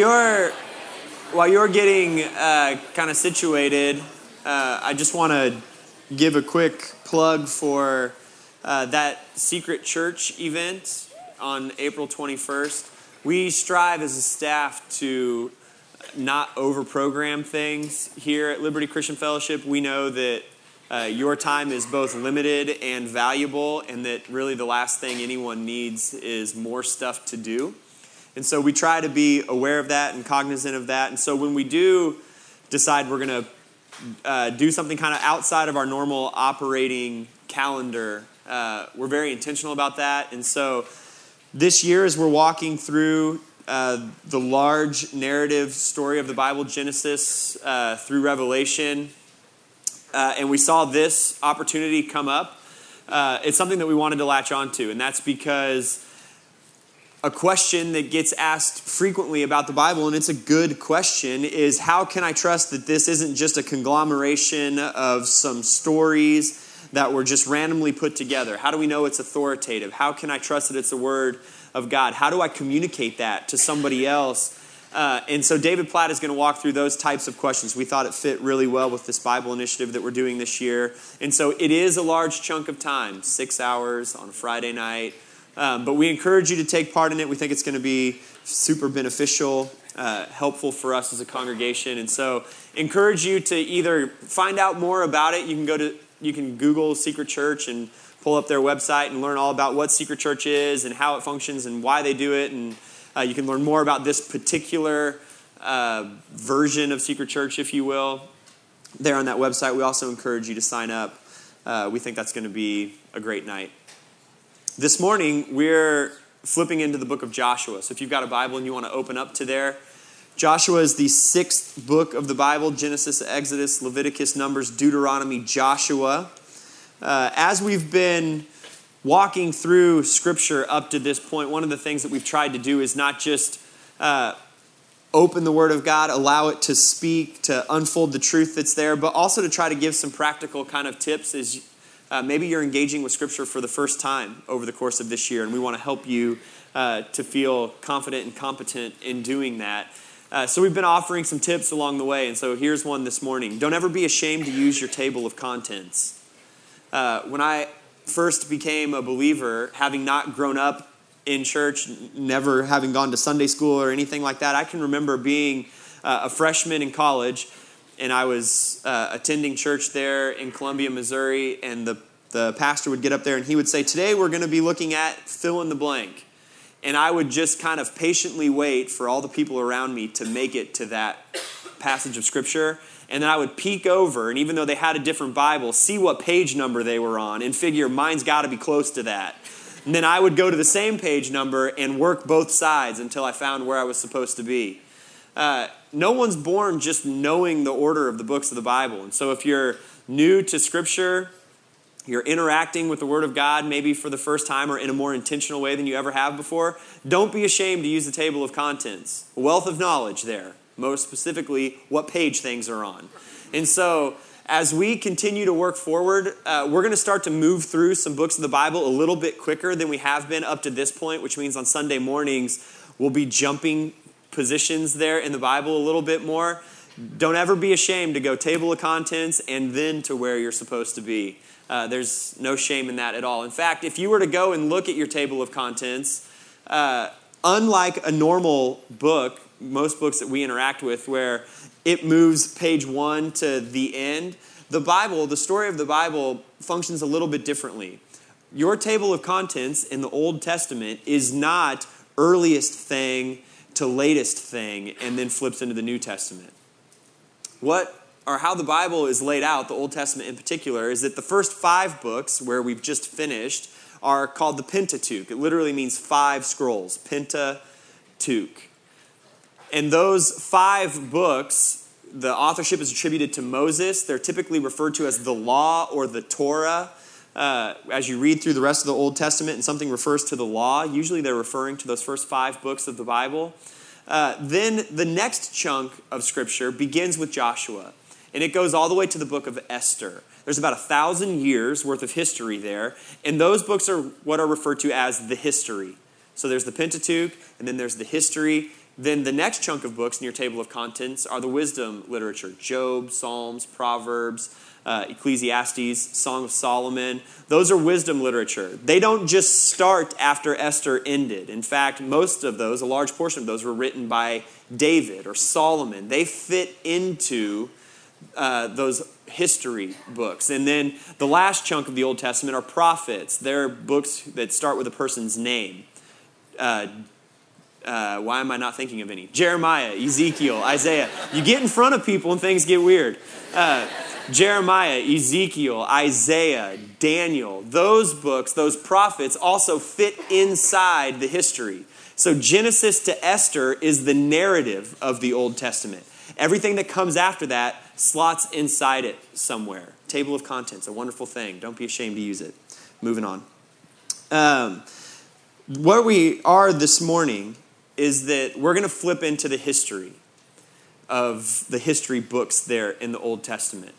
You're, while you're getting uh, kind of situated, uh, I just want to give a quick plug for uh, that Secret Church event on April 21st. We strive as a staff to not over program things here at Liberty Christian Fellowship. We know that uh, your time is both limited and valuable, and that really the last thing anyone needs is more stuff to do. And so we try to be aware of that and cognizant of that. And so when we do decide we're going to uh, do something kind of outside of our normal operating calendar, uh, we're very intentional about that. And so this year, as we're walking through uh, the large narrative story of the Bible, Genesis uh, through Revelation, uh, and we saw this opportunity come up, uh, it's something that we wanted to latch onto. And that's because a question that gets asked frequently about the Bible, and it's a good question, is how can I trust that this isn't just a conglomeration of some stories that were just randomly put together? How do we know it's authoritative? How can I trust that it's the Word of God? How do I communicate that to somebody else? Uh, and so David Platt is going to walk through those types of questions. We thought it fit really well with this Bible initiative that we're doing this year. And so it is a large chunk of time, six hours on a Friday night. Um, but we encourage you to take part in it. We think it's going to be super beneficial, uh, helpful for us as a congregation. And so, encourage you to either find out more about it. You can go to, you can Google Secret Church and pull up their website and learn all about what Secret Church is and how it functions and why they do it. And uh, you can learn more about this particular uh, version of Secret Church, if you will, there on that website. We also encourage you to sign up. Uh, we think that's going to be a great night. This morning, we're flipping into the book of Joshua. So if you've got a Bible and you want to open up to there, Joshua is the sixth book of the Bible Genesis, Exodus, Leviticus, Numbers, Deuteronomy, Joshua. Uh, as we've been walking through Scripture up to this point, one of the things that we've tried to do is not just uh, open the Word of God, allow it to speak, to unfold the truth that's there, but also to try to give some practical kind of tips as uh, maybe you're engaging with Scripture for the first time over the course of this year, and we want to help you uh, to feel confident and competent in doing that. Uh, so, we've been offering some tips along the way, and so here's one this morning. Don't ever be ashamed to use your table of contents. Uh, when I first became a believer, having not grown up in church, never having gone to Sunday school or anything like that, I can remember being uh, a freshman in college and I was uh, attending church there in Columbia, Missouri, and the, the pastor would get up there and he would say, Today we're going to be looking at fill in the blank. And I would just kind of patiently wait for all the people around me to make it to that passage of Scripture. And then I would peek over, and even though they had a different Bible, see what page number they were on and figure mine's got to be close to that. And then I would go to the same page number and work both sides until I found where I was supposed to be. Uh, no one's born just knowing the order of the books of the Bible. And so if you're new to Scripture, you're interacting with the Word of God maybe for the first time or in a more intentional way than you ever have before, don't be ashamed to use the table of contents. A wealth of knowledge there, most specifically, what page things are on. And so, as we continue to work forward, uh, we're going to start to move through some books of the Bible a little bit quicker than we have been up to this point, which means on Sunday mornings, we'll be jumping positions there in the Bible a little bit more. Don't ever be ashamed to go table of contents and then to where you're supposed to be. Uh, there's no shame in that at all. In fact, if you were to go and look at your table of contents, uh, unlike a normal book, most books that we interact with, where it moves page one to the end, the Bible, the story of the Bible, functions a little bit differently. Your table of contents in the Old Testament is not earliest thing to latest thing and then flips into the New Testament. What or how the Bible is laid out, the Old Testament in particular, is that the first five books where we've just finished are called the Pentateuch. It literally means five scrolls, Pentateuch. And those five books, the authorship is attributed to Moses. They're typically referred to as the law or the Torah. Uh, as you read through the rest of the Old Testament and something refers to the law, usually they're referring to those first five books of the Bible. Uh, then the next chunk of Scripture begins with Joshua, and it goes all the way to the book of Esther. There's about a thousand years worth of history there, and those books are what are referred to as the history. So there's the Pentateuch, and then there's the history, Then the next chunk of books in your table of contents are the wisdom literature Job, Psalms, Proverbs, uh, Ecclesiastes, Song of Solomon. Those are wisdom literature. They don't just start after Esther ended. In fact, most of those, a large portion of those, were written by David or Solomon. They fit into uh, those history books. And then the last chunk of the Old Testament are prophets. They're books that start with a person's name. Uh, uh, why am I not thinking of any? Jeremiah, Ezekiel, Isaiah. You get in front of people and things get weird. Uh, Jeremiah, Ezekiel, Isaiah, Daniel, those books, those prophets also fit inside the history. So Genesis to Esther is the narrative of the Old Testament. Everything that comes after that slots inside it somewhere. Table of contents, a wonderful thing. Don't be ashamed to use it. Moving on. Um, where we are this morning is that we're going to flip into the history of the history books there in the Old Testament.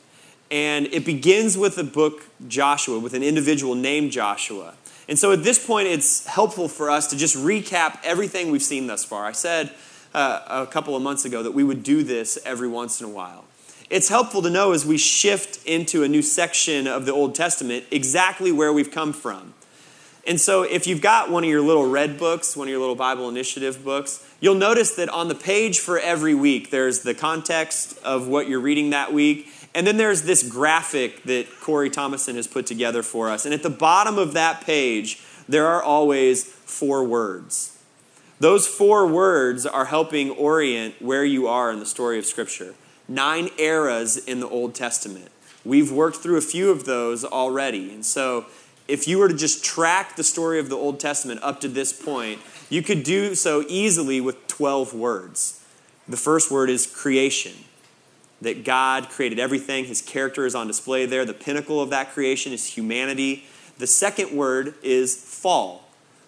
And it begins with the book Joshua, with an individual named Joshua. And so at this point, it's helpful for us to just recap everything we've seen thus far. I said uh, a couple of months ago that we would do this every once in a while. It's helpful to know as we shift into a new section of the Old Testament exactly where we've come from. And so, if you've got one of your little red books, one of your little Bible initiative books, you'll notice that on the page for every week, there's the context of what you're reading that week. And then there's this graphic that Corey Thomason has put together for us. And at the bottom of that page, there are always four words. Those four words are helping orient where you are in the story of Scripture. Nine eras in the Old Testament. We've worked through a few of those already. And so, if you were to just track the story of the Old Testament up to this point, you could do so easily with 12 words. The first word is creation, that God created everything, His character is on display there. The pinnacle of that creation is humanity. The second word is fall,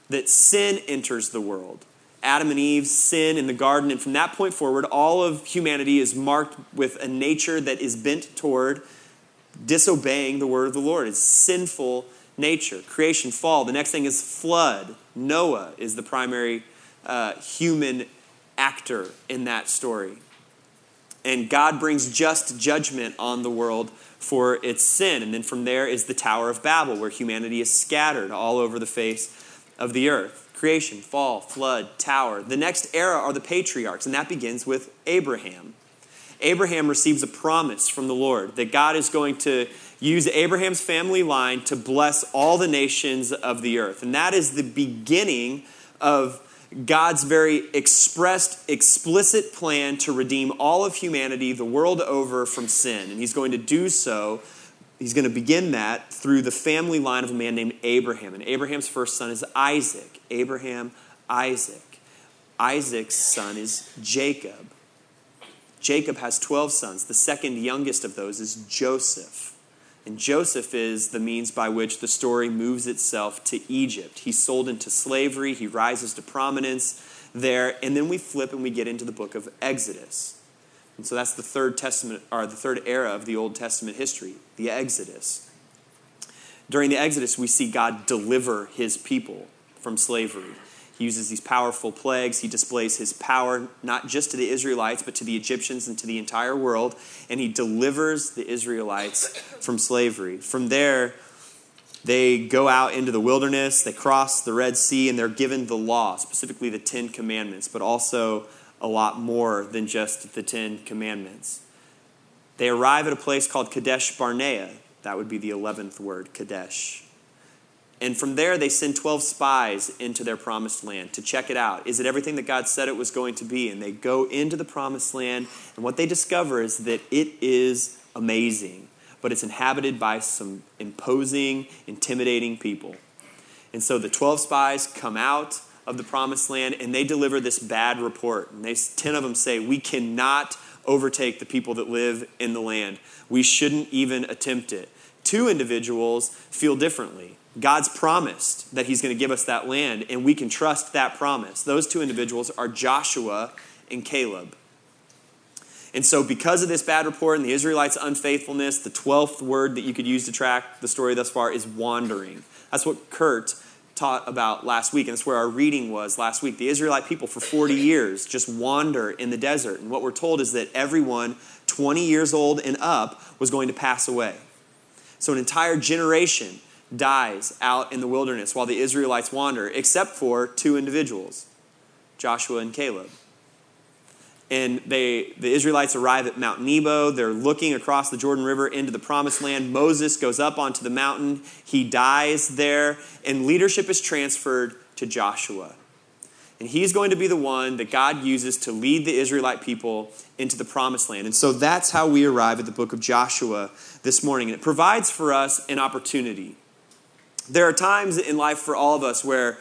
that sin enters the world. Adam and Eve sin in the garden, and from that point forward, all of humanity is marked with a nature that is bent toward disobeying the word of the Lord. It's sinful nature, creation, fall. The next thing is flood. Noah is the primary uh, human actor in that story. And God brings just judgment on the world for its sin. And then from there is the Tower of Babel, where humanity is scattered all over the face of the earth. Creation, fall, flood, tower. The next era are the patriarchs, and that begins with Abraham. Abraham receives a promise from the Lord that God is going to use Abraham's family line to bless all the nations of the earth. And that is the beginning of God's very expressed, explicit plan to redeem all of humanity the world over from sin. And He's going to do so. He's going to begin that through the family line of a man named Abraham. And Abraham's first son is Isaac. Abraham, Isaac. Isaac's son is Jacob. Jacob has 12 sons. The second youngest of those is Joseph. And Joseph is the means by which the story moves itself to Egypt. He's sold into slavery, he rises to prominence there, and then we flip and we get into the book of Exodus. And so that's the third testament or the third era of the Old Testament history, the Exodus. During the Exodus, we see God deliver his people from slavery. He uses these powerful plagues. He displays his power not just to the Israelites, but to the Egyptians and to the entire world. And he delivers the Israelites from slavery. From there, they go out into the wilderness, they cross the Red Sea, and they're given the law, specifically the Ten Commandments, but also a lot more than just the Ten Commandments. They arrive at a place called Kadesh Barnea. That would be the 11th word, Kadesh. And from there, they send 12 spies into their promised land to check it out. Is it everything that God said it was going to be? And they go into the promised land, and what they discover is that it is amazing, but it's inhabited by some imposing, intimidating people. And so the 12 spies come out of the promised land and they deliver this bad report. And they, 10 of them say, We cannot overtake the people that live in the land. We shouldn't even attempt it. Two individuals feel differently. God's promised that He's going to give us that land, and we can trust that promise. Those two individuals are Joshua and Caleb. And so, because of this bad report and the Israelites' unfaithfulness, the 12th word that you could use to track the story thus far is wandering. That's what Kurt taught about last week, and that's where our reading was last week. The Israelite people for 40 years just wander in the desert. And what we're told is that everyone 20 years old and up was going to pass away. So an entire generation dies out in the wilderness while the Israelites wander, except for two individuals Joshua and Caleb. And they, the Israelites arrive at Mount Nebo. They're looking across the Jordan River into the promised land. Moses goes up onto the mountain. He dies there, and leadership is transferred to Joshua. And he's going to be the one that God uses to lead the Israelite people into the promised land. And so that's how we arrive at the book of Joshua this morning. And it provides for us an opportunity. There are times in life for all of us where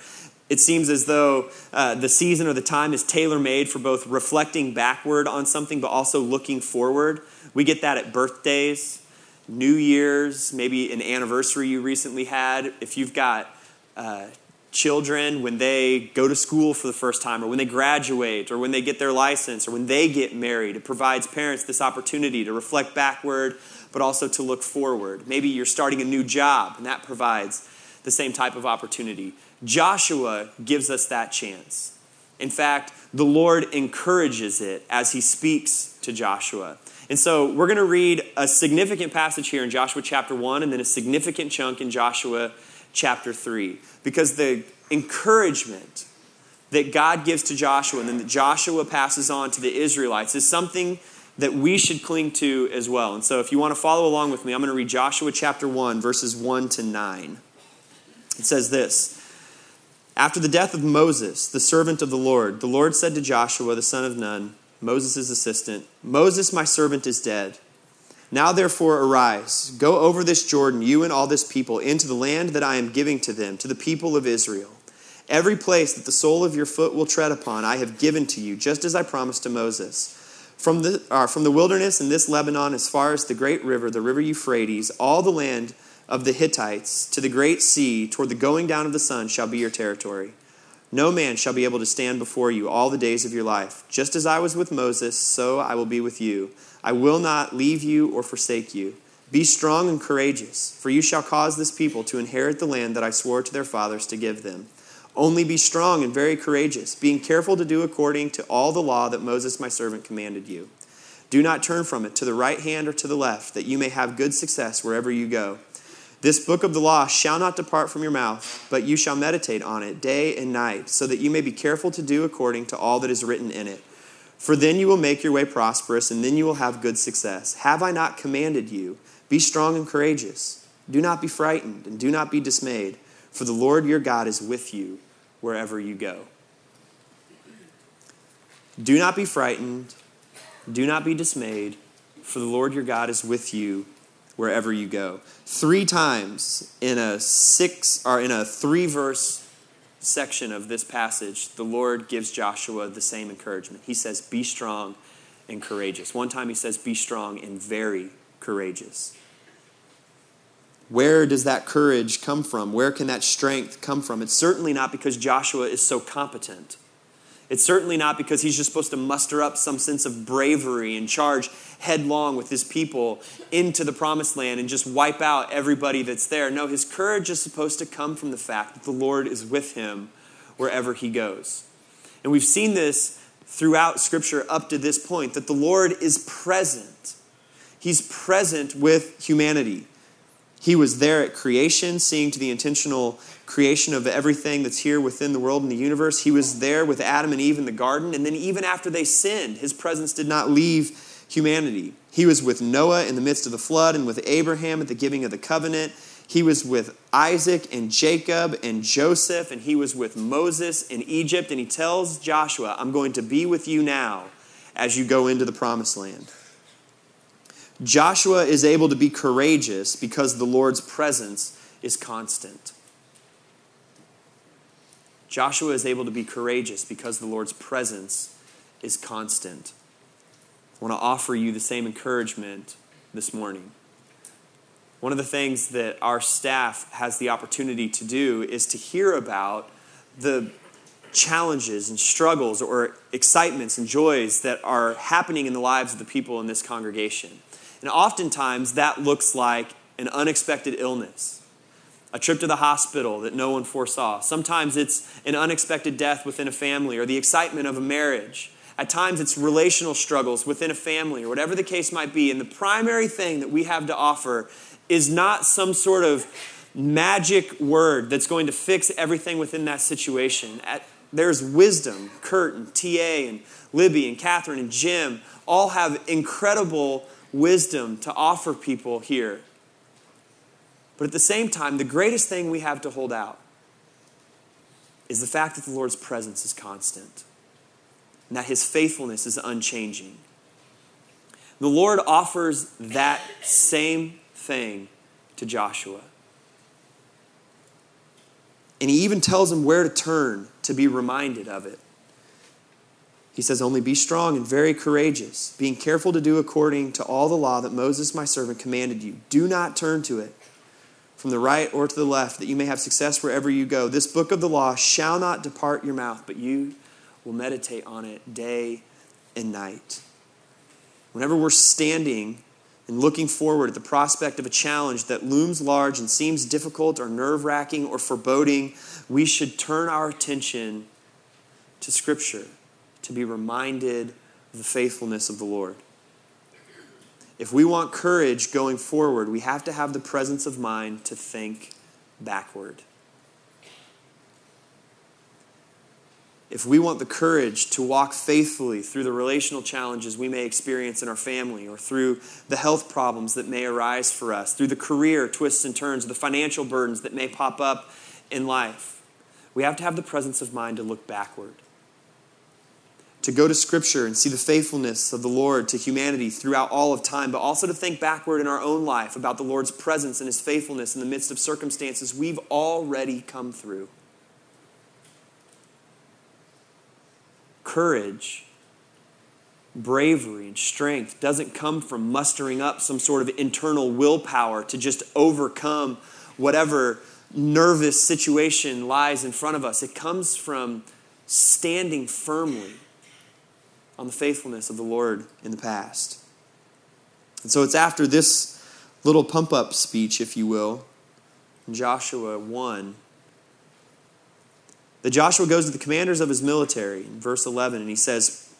it seems as though uh, the season or the time is tailor made for both reflecting backward on something but also looking forward. We get that at birthdays, New Year's, maybe an anniversary you recently had. If you've got uh, children, when they go to school for the first time, or when they graduate, or when they get their license, or when they get married, it provides parents this opportunity to reflect backward but also to look forward. Maybe you're starting a new job, and that provides the same type of opportunity. Joshua gives us that chance. In fact, the Lord encourages it as he speaks to Joshua. And so we're going to read a significant passage here in Joshua chapter 1 and then a significant chunk in Joshua chapter 3 because the encouragement that God gives to Joshua and then that Joshua passes on to the Israelites is something that we should cling to as well. And so if you want to follow along with me, I'm going to read Joshua chapter 1 verses 1 to 9. It says this, after the death of Moses, the servant of the Lord, the Lord said to Joshua, the son of Nun, Moses' assistant, Moses, my servant, is dead. Now therefore arise, go over this Jordan, you and all this people, into the land that I am giving to them, to the people of Israel. Every place that the sole of your foot will tread upon, I have given to you, just as I promised to Moses. From the, uh, from the wilderness and this Lebanon, as far as the great river, the river Euphrates, all the land of the Hittites to the great sea toward the going down of the sun shall be your territory. No man shall be able to stand before you all the days of your life. Just as I was with Moses, so I will be with you. I will not leave you or forsake you. Be strong and courageous, for you shall cause this people to inherit the land that I swore to their fathers to give them. Only be strong and very courageous, being careful to do according to all the law that Moses my servant commanded you. Do not turn from it to the right hand or to the left, that you may have good success wherever you go. This book of the law shall not depart from your mouth, but you shall meditate on it day and night, so that you may be careful to do according to all that is written in it. For then you will make your way prosperous, and then you will have good success. Have I not commanded you? Be strong and courageous. Do not be frightened, and do not be dismayed, for the Lord your God is with you wherever you go. Do not be frightened, do not be dismayed, for the Lord your God is with you wherever you go. Three times in a six or in a three verse section of this passage, the Lord gives Joshua the same encouragement. He says, Be strong and courageous. One time he says, Be strong and very courageous. Where does that courage come from? Where can that strength come from? It's certainly not because Joshua is so competent. It's certainly not because he's just supposed to muster up some sense of bravery and charge headlong with his people into the promised land and just wipe out everybody that's there. No, his courage is supposed to come from the fact that the Lord is with him wherever he goes. And we've seen this throughout Scripture up to this point that the Lord is present. He's present with humanity. He was there at creation, seeing to the intentional creation of everything that's here within the world and the universe. He was there with Adam and Eve in the garden. And then, even after they sinned, his presence did not leave humanity. He was with Noah in the midst of the flood and with Abraham at the giving of the covenant. He was with Isaac and Jacob and Joseph, and he was with Moses in Egypt. And he tells Joshua, I'm going to be with you now as you go into the promised land. Joshua is able to be courageous because the Lord's presence is constant. Joshua is able to be courageous because the Lord's presence is constant. I want to offer you the same encouragement this morning. One of the things that our staff has the opportunity to do is to hear about the challenges and struggles or excitements and joys that are happening in the lives of the people in this congregation. And oftentimes that looks like an unexpected illness. A trip to the hospital that no one foresaw. Sometimes it's an unexpected death within a family or the excitement of a marriage. At times it's relational struggles within a family or whatever the case might be. And the primary thing that we have to offer is not some sort of magic word that's going to fix everything within that situation. At, there's wisdom. Kurt and TA and Libby and Catherine and Jim all have incredible wisdom to offer people here. But at the same time, the greatest thing we have to hold out is the fact that the Lord's presence is constant and that his faithfulness is unchanging. The Lord offers that same thing to Joshua. And he even tells him where to turn to be reminded of it. He says, Only be strong and very courageous, being careful to do according to all the law that Moses, my servant, commanded you. Do not turn to it from the right or to the left, that you may have success wherever you go. This book of the law shall not depart your mouth, but you will meditate on it day and night. Whenever we're standing and looking forward at the prospect of a challenge that looms large and seems difficult or nerve wracking or foreboding, we should turn our attention to Scripture to be reminded of the faithfulness of the Lord. If we want courage going forward, we have to have the presence of mind to think backward. If we want the courage to walk faithfully through the relational challenges we may experience in our family, or through the health problems that may arise for us, through the career twists and turns, the financial burdens that may pop up in life, we have to have the presence of mind to look backward to go to Scripture and see the faithfulness of the Lord to humanity throughout all of time, but also to think backward in our own life about the Lord's presence and His faithfulness in the midst of circumstances we've already come through. Courage, bravery, and strength doesn't come from mustering up some sort of internal willpower to just overcome whatever nervous situation lies in front of us. It comes from standing firmly on the faithfulness of the Lord in the past. And so it's after this little pump up speech, if you will, in Joshua 1, that Joshua goes to the commanders of his military in verse 11, and he says,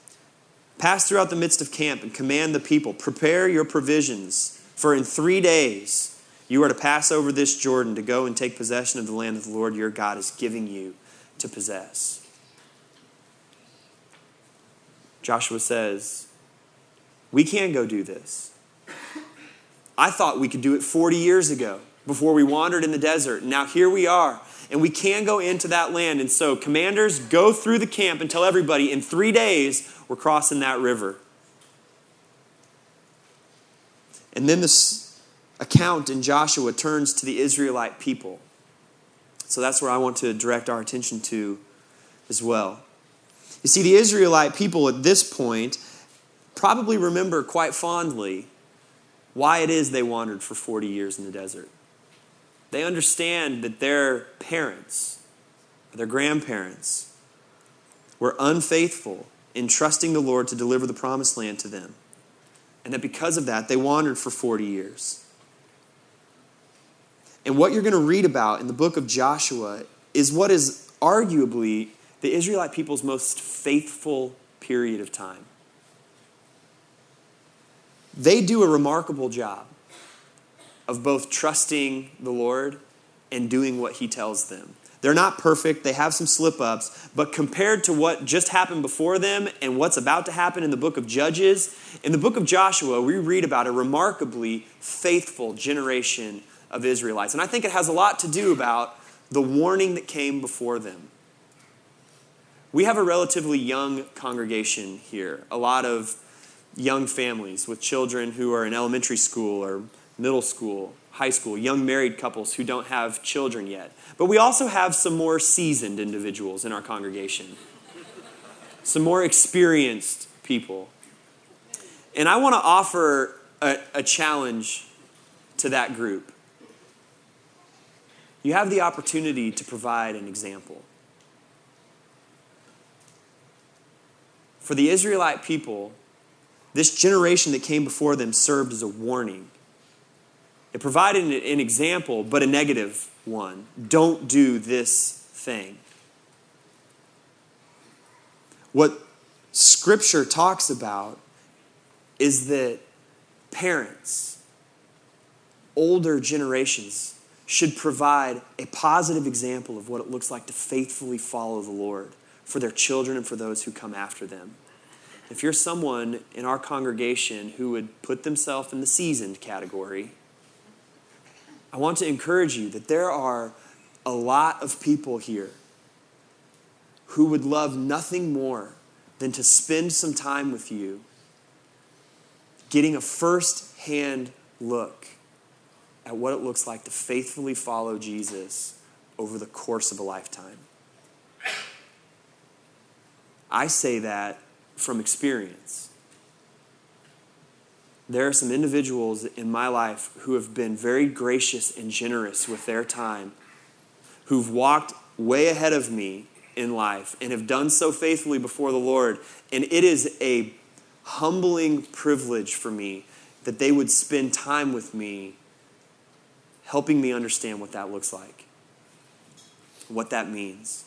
Pass throughout the midst of camp and command the people, prepare your provisions, for in three days you are to pass over this Jordan to go and take possession of the land that the Lord your God is giving you to possess. Joshua says, We can go do this. I thought we could do it 40 years ago before we wandered in the desert. Now here we are, and we can go into that land. And so, commanders, go through the camp and tell everybody in three days we're crossing that river. And then this account in Joshua turns to the Israelite people. So that's where I want to direct our attention to as well. You see, the Israelite people at this point probably remember quite fondly why it is they wandered for 40 years in the desert. They understand that their parents, their grandparents, were unfaithful in trusting the Lord to deliver the promised land to them. And that because of that, they wandered for 40 years. And what you're going to read about in the book of Joshua is what is arguably the Israelite people's most faithful period of time. They do a remarkable job of both trusting the Lord and doing what He tells them. They're not perfect, they have some slip ups, but compared to what just happened before them and what's about to happen in the book of Judges, in the book of Joshua, we read about a remarkably faithful generation of Israelites. And I think it has a lot to do about the warning that came before them. We have a relatively young congregation here, a lot of young families with children who are in elementary school or middle school, high school, young married couples who don't have children yet. But we also have some more seasoned individuals in our congregation, some more experienced people. And I want to offer a, a challenge to that group. You have the opportunity to provide an example. For the Israelite people, this generation that came before them served as a warning. It provided an example, but a negative one. Don't do this thing. What Scripture talks about is that parents, older generations, should provide a positive example of what it looks like to faithfully follow the Lord for their children and for those who come after them. If you're someone in our congregation who would put themselves in the seasoned category, I want to encourage you that there are a lot of people here who would love nothing more than to spend some time with you getting a first hand look at what it looks like to faithfully follow Jesus over the course of a lifetime. I say that from experience. There are some individuals in my life who have been very gracious and generous with their time, who've walked way ahead of me in life and have done so faithfully before the Lord. And it is a humbling privilege for me that they would spend time with me helping me understand what that looks like, what that means.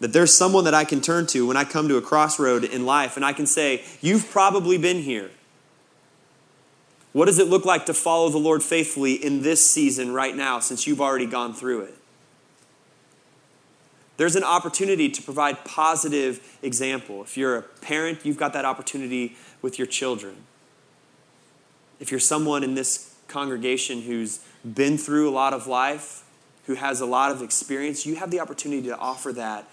That there's someone that I can turn to when I come to a crossroad in life and I can say, You've probably been here. What does it look like to follow the Lord faithfully in this season right now since you've already gone through it? There's an opportunity to provide positive example. If you're a parent, you've got that opportunity with your children. If you're someone in this congregation who's been through a lot of life, who has a lot of experience, you have the opportunity to offer that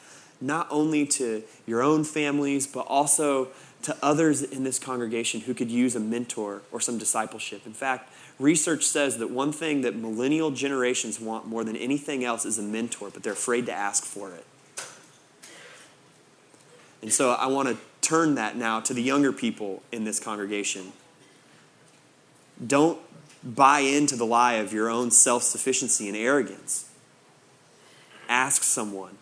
not only to your own families, but also to others in this congregation who could use a mentor or some discipleship. In fact, research says that one thing that millennial generations want more than anything else is a mentor, but they're afraid to ask for it. And so I want to turn that now to the younger people in this congregation. Don't buy into the lie of your own self sufficiency and arrogance. Ask someone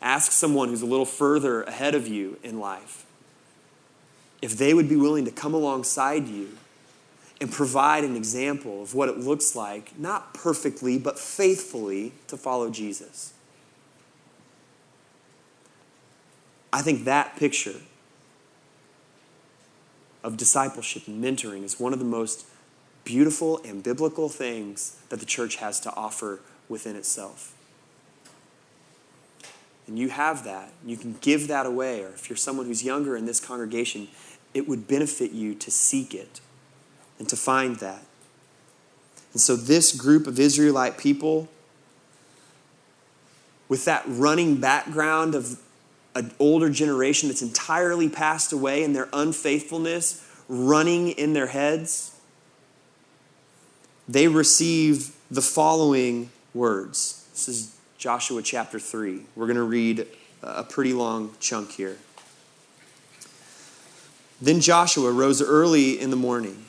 Ask someone who's a little further ahead of you in life if they would be willing to come alongside you and provide an example of what it looks like, not perfectly, but faithfully, to follow Jesus. I think that picture of discipleship and mentoring is one of the most beautiful and biblical things that the church has to offer within itself and you have that, you can give that away, or if you're someone who's younger in this congregation, it would benefit you to seek it and to find that. And so, this group of Israelite people, with that running background of an older generation that's entirely passed away and their unfaithfulness running in their heads, they receive the following words. This is Joshua chapter 3. We're going to read a pretty long chunk here. Then Joshua rose early in the morning,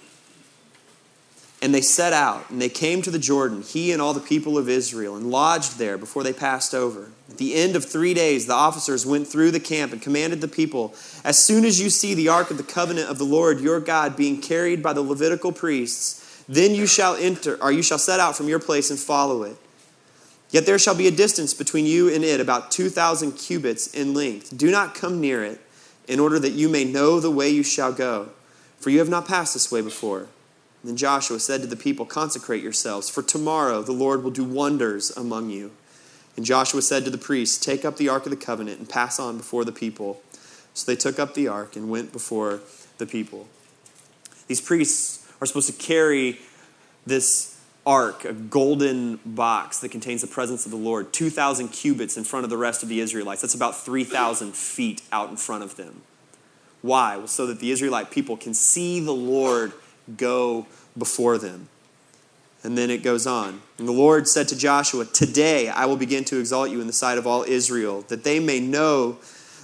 and they set out, and they came to the Jordan, he and all the people of Israel, and lodged there before they passed over. At the end of three days, the officers went through the camp and commanded the people As soon as you see the ark of the covenant of the Lord your God being carried by the Levitical priests, then you shall enter, or you shall set out from your place and follow it. Yet there shall be a distance between you and it, about 2,000 cubits in length. Do not come near it, in order that you may know the way you shall go, for you have not passed this way before. And then Joshua said to the people, Consecrate yourselves, for tomorrow the Lord will do wonders among you. And Joshua said to the priests, Take up the ark of the covenant and pass on before the people. So they took up the ark and went before the people. These priests are supposed to carry this ark, a golden box that contains the presence of the Lord, 2,000 cubits in front of the rest of the Israelites. That's about 3,000 feet out in front of them. Why? Well, so that the Israelite people can see the Lord go before them. And then it goes on. And the Lord said to Joshua, Today I will begin to exalt you in the sight of all Israel, that they may know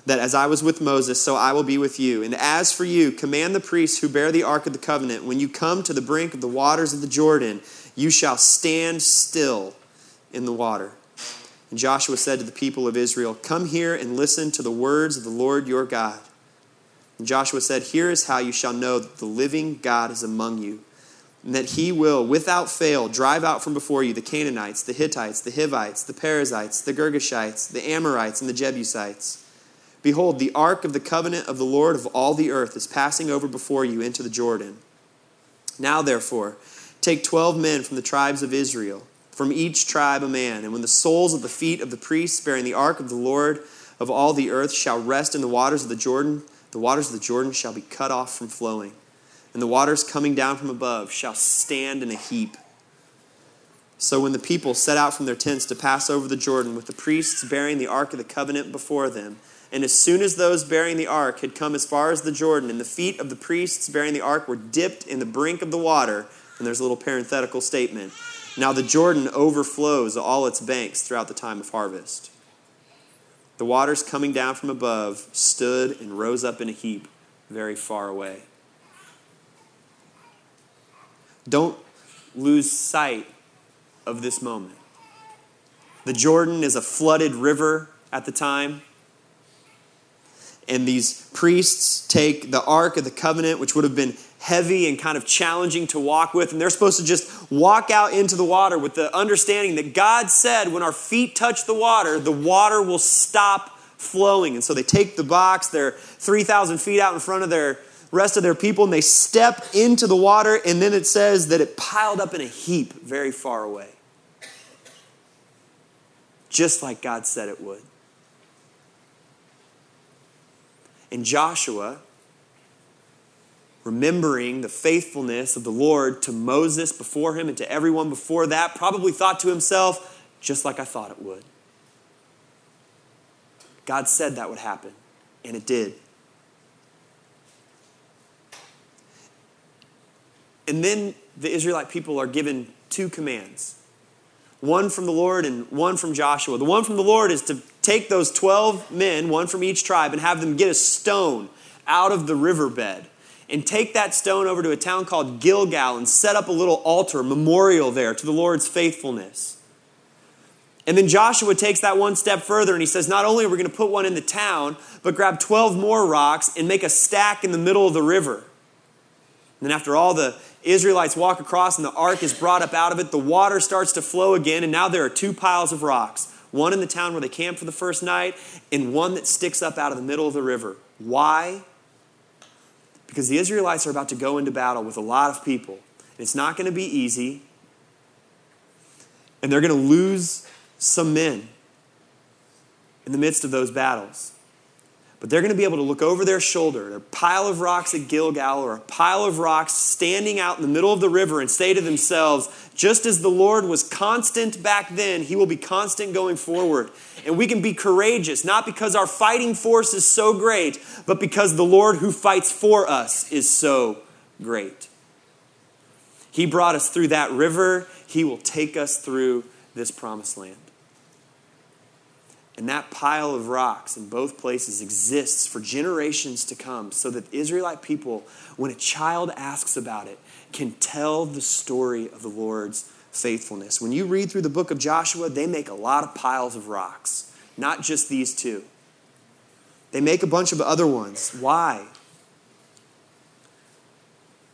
that as I was with Moses, so I will be with you. And as for you, command the priests who bear the ark of the covenant, when you come to the brink of the waters of the Jordan, you shall stand still in the water. And Joshua said to the people of Israel, Come here and listen to the words of the Lord your God. And Joshua said, Here is how you shall know that the living God is among you. and that he will, without fail, drive out from before you the Canaanites, the Hittites, the Hivites, the Perizzites, the Girgashites, the Amorites, and the Jebusites. Behold, the ark of the covenant of the Lord of all the earth is passing over before you into the Jordan. Now, therefore, take twelve men from the tribes of Israel, from each tribe a man, and when the soles of the feet of the priests bearing the ark of the Lord of all the earth shall rest in the waters of the Jordan, the waters of the Jordan shall be cut off from flowing and the waters coming down from above shall stand in a heap. So when the people set out from their tents to pass over the Jordan, with the priests bearing the ark of the covenant before them, and as soon as those bearing the ark had come as far as the Jordan, and the feet of the priests bearing the ark were dipped in the brink of the water, and there's a little parenthetical statement. Now the Jordan overflows all its banks throughout the time of harvest. The waters coming down from above stood and rose up in a heap very far away. Don't lose sight of this moment. The Jordan is a flooded river at the time. And these priests take the Ark of the Covenant, which would have been heavy and kind of challenging to walk with, and they're supposed to just walk out into the water with the understanding that God said when our feet touch the water, the water will stop flowing. And so they take the box, they're 3,000 feet out in front of their rest of their people, and they step into the water, and then it says that it piled up in a heap very far away. Just like God said it would. And Joshua, remembering the faithfulness of the Lord to Moses before him and to everyone before that, probably thought to himself, just like I thought it would. God said that would happen, and it did. And then the Israelite people are given two commands one from the Lord and one from Joshua. The one from the Lord is to take those 12 men, one from each tribe, and have them get a stone out of the riverbed and take that stone over to a town called Gilgal and set up a little altar, memorial there to the Lord's faithfulness. And then Joshua takes that one step further and he says, Not only are we going to put one in the town, but grab 12 more rocks and make a stack in the middle of the river. And then, after all the Israelites walk across and the ark is brought up out of it, the water starts to flow again, and now there are two piles of rocks one in the town where they camped for the first night, and one that sticks up out of the middle of the river. Why? Because the Israelites are about to go into battle with a lot of people. It's not going to be easy, and they're going to lose some men in the midst of those battles. But they're going to be able to look over their shoulder at a pile of rocks at Gilgal or a pile of rocks standing out in the middle of the river and say to themselves, just as the Lord was constant back then, he will be constant going forward. And we can be courageous, not because our fighting force is so great, but because the Lord who fights for us is so great. He brought us through that river, he will take us through this promised land. And that pile of rocks in both places exists for generations to come so that Israelite people, when a child asks about it, can tell the story of the Lord's faithfulness. When you read through the book of Joshua, they make a lot of piles of rocks, not just these two. They make a bunch of other ones. Why?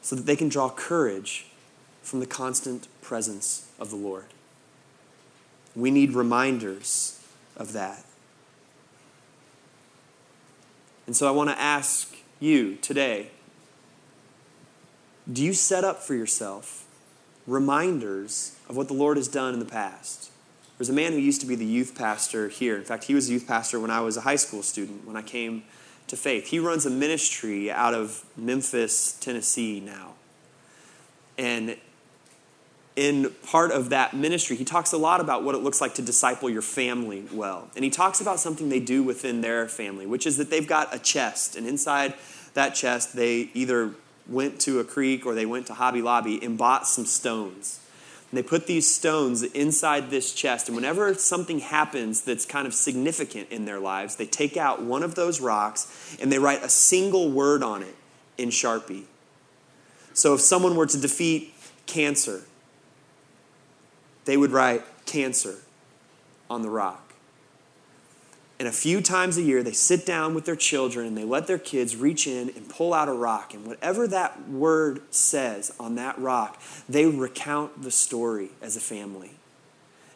So that they can draw courage from the constant presence of the Lord. We need reminders of that. And so I want to ask you today do you set up for yourself reminders of what the Lord has done in the past? There's a man who used to be the youth pastor here. In fact, he was a youth pastor when I was a high school student, when I came to faith. He runs a ministry out of Memphis, Tennessee now. And in part of that ministry, he talks a lot about what it looks like to disciple your family well. And he talks about something they do within their family, which is that they've got a chest. And inside that chest, they either went to a creek or they went to Hobby Lobby and bought some stones. And they put these stones inside this chest. And whenever something happens that's kind of significant in their lives, they take out one of those rocks and they write a single word on it in Sharpie. So if someone were to defeat cancer, they would write cancer on the rock. And a few times a year, they sit down with their children and they let their kids reach in and pull out a rock. And whatever that word says on that rock, they recount the story as a family.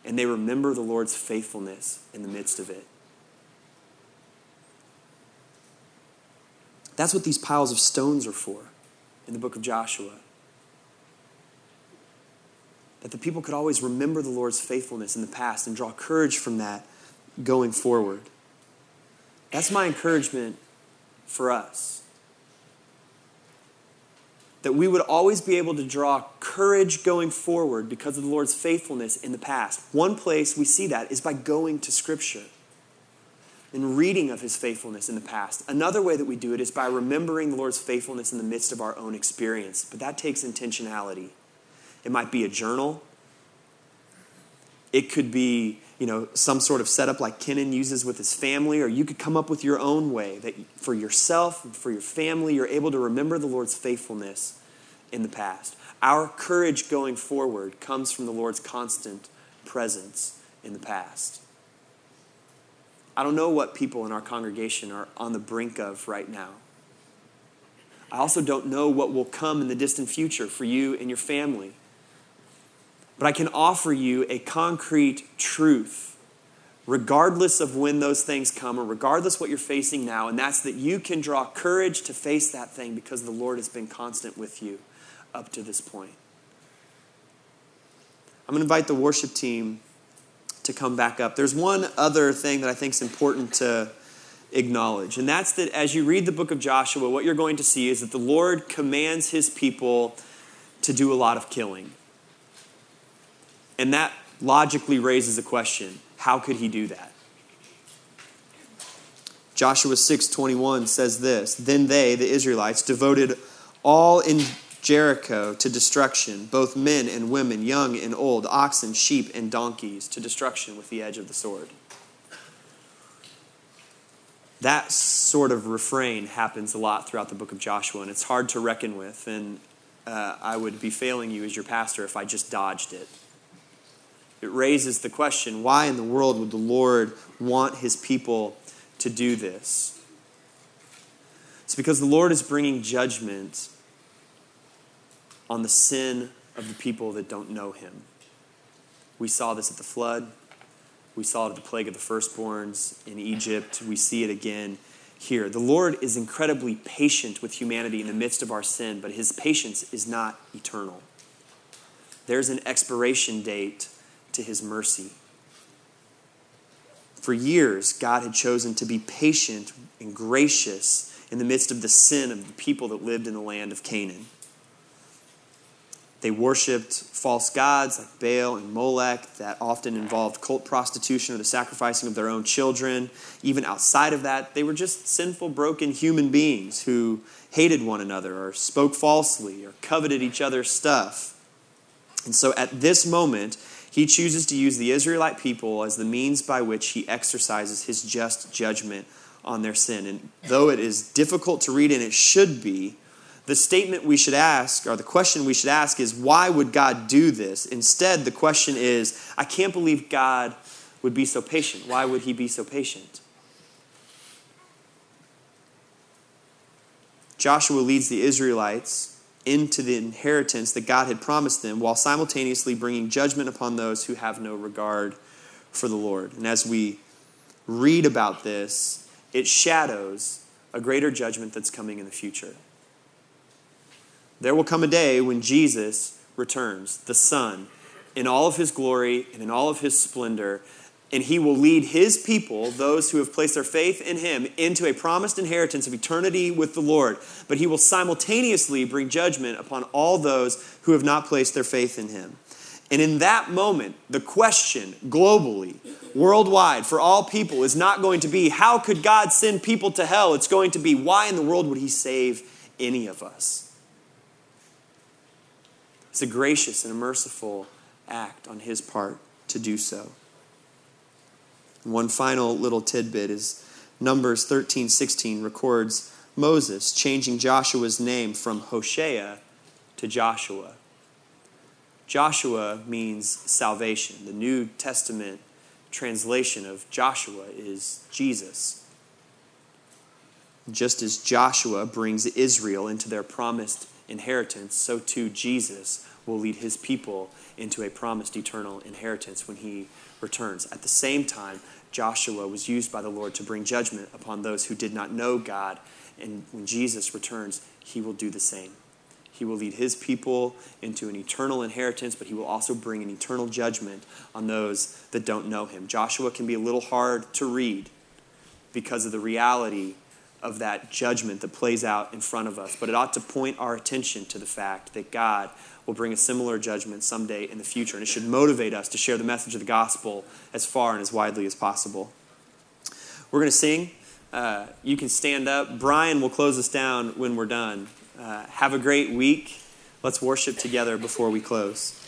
And they remember the Lord's faithfulness in the midst of it. That's what these piles of stones are for in the book of Joshua. That the people could always remember the Lord's faithfulness in the past and draw courage from that going forward. That's my encouragement for us. That we would always be able to draw courage going forward because of the Lord's faithfulness in the past. One place we see that is by going to Scripture and reading of His faithfulness in the past. Another way that we do it is by remembering the Lord's faithfulness in the midst of our own experience, but that takes intentionality. It might be a journal, it could be you know, some sort of setup like Kenan uses with his family, or you could come up with your own way that for yourself, for your family, you're able to remember the Lord's faithfulness in the past. Our courage going forward comes from the Lord's constant presence in the past. I don't know what people in our congregation are on the brink of right now. I also don't know what will come in the distant future for you and your family. But I can offer you a concrete truth, regardless of when those things come or regardless what you're facing now, and that's that you can draw courage to face that thing because the Lord has been constant with you up to this point. I'm going to invite the worship team to come back up. There's one other thing that I think is important to acknowledge, and that's that as you read the book of Joshua, what you're going to see is that the Lord commands his people to do a lot of killing. And that logically raises a question how could he do that? Joshua 6:21 says this, then they the Israelites devoted all in Jericho to destruction, both men and women, young and old, oxen, sheep and donkeys to destruction with the edge of the sword. That sort of refrain happens a lot throughout the book of Joshua, and it's hard to reckon with. And uh, I would be failing you as your pastor if I just dodged it it raises the question why in the world would the Lord want his people to do this? It's because the Lord is bringing judgment on the sin of the people that don't know him. We saw this at the flood. We saw it at the plague of the firstborns in Egypt. We see it again here. The Lord is incredibly patient with humanity in the midst of our sin, but his patience is not eternal. There's an expiration date to his mercy. For years, God had chosen to be patient and gracious in the midst of the sin of the people that lived in the land of Canaan. They worshiped false gods like Baal and Molech that often involved cult prostitution or the sacrificing of their own children. Even outside of that, they were just sinful, broken human beings who hated one another or spoke falsely or coveted each other's stuff. And so at this moment, he chooses to use the Israelite people as the means by which he exercises his just judgment on their sin. And though it is difficult to read, and it should be, the statement we should ask, or the question we should ask, is why would God do this? Instead, the question is I can't believe God would be so patient. Why would he be so patient? Joshua leads the Israelites into the inheritance that God had promised them while simultaneously bringing judgment upon those who have no regard for the Lord. And as we read about this, it shadows a greater judgment that's coming in the future. There will come a day when Jesus returns, the Son, in all of his glory and in all of his splendor, and he will lead his people, those who have placed their faith in him, into a promised inheritance of eternity with the Lord. But he will simultaneously bring judgment upon all those who have not placed their faith in him. And in that moment, the question globally, worldwide, for all people is not going to be, how could God send people to hell? It's going to be, why in the world would he save any of us? It's a gracious and a merciful act on his part to do so. One final little tidbit is Numbers 13 16 records Moses changing Joshua's name from Hoshea to Joshua. Joshua means salvation. The New Testament translation of Joshua is Jesus. Just as Joshua brings Israel into their promised inheritance, so too Jesus will lead his people into a promised eternal inheritance when he returns. At the same time, Joshua was used by the Lord to bring judgment upon those who did not know God. And when Jesus returns, he will do the same. He will lead his people into an eternal inheritance, but he will also bring an eternal judgment on those that don't know him. Joshua can be a little hard to read because of the reality of that judgment that plays out in front of us, but it ought to point our attention to the fact that God will bring a similar judgment someday in the future. And it should motivate us to share the message of the gospel as far and as widely as possible. We're going to sing. Uh, you can stand up. Brian will close us down when we're done. Uh, have a great week. Let's worship together before we close.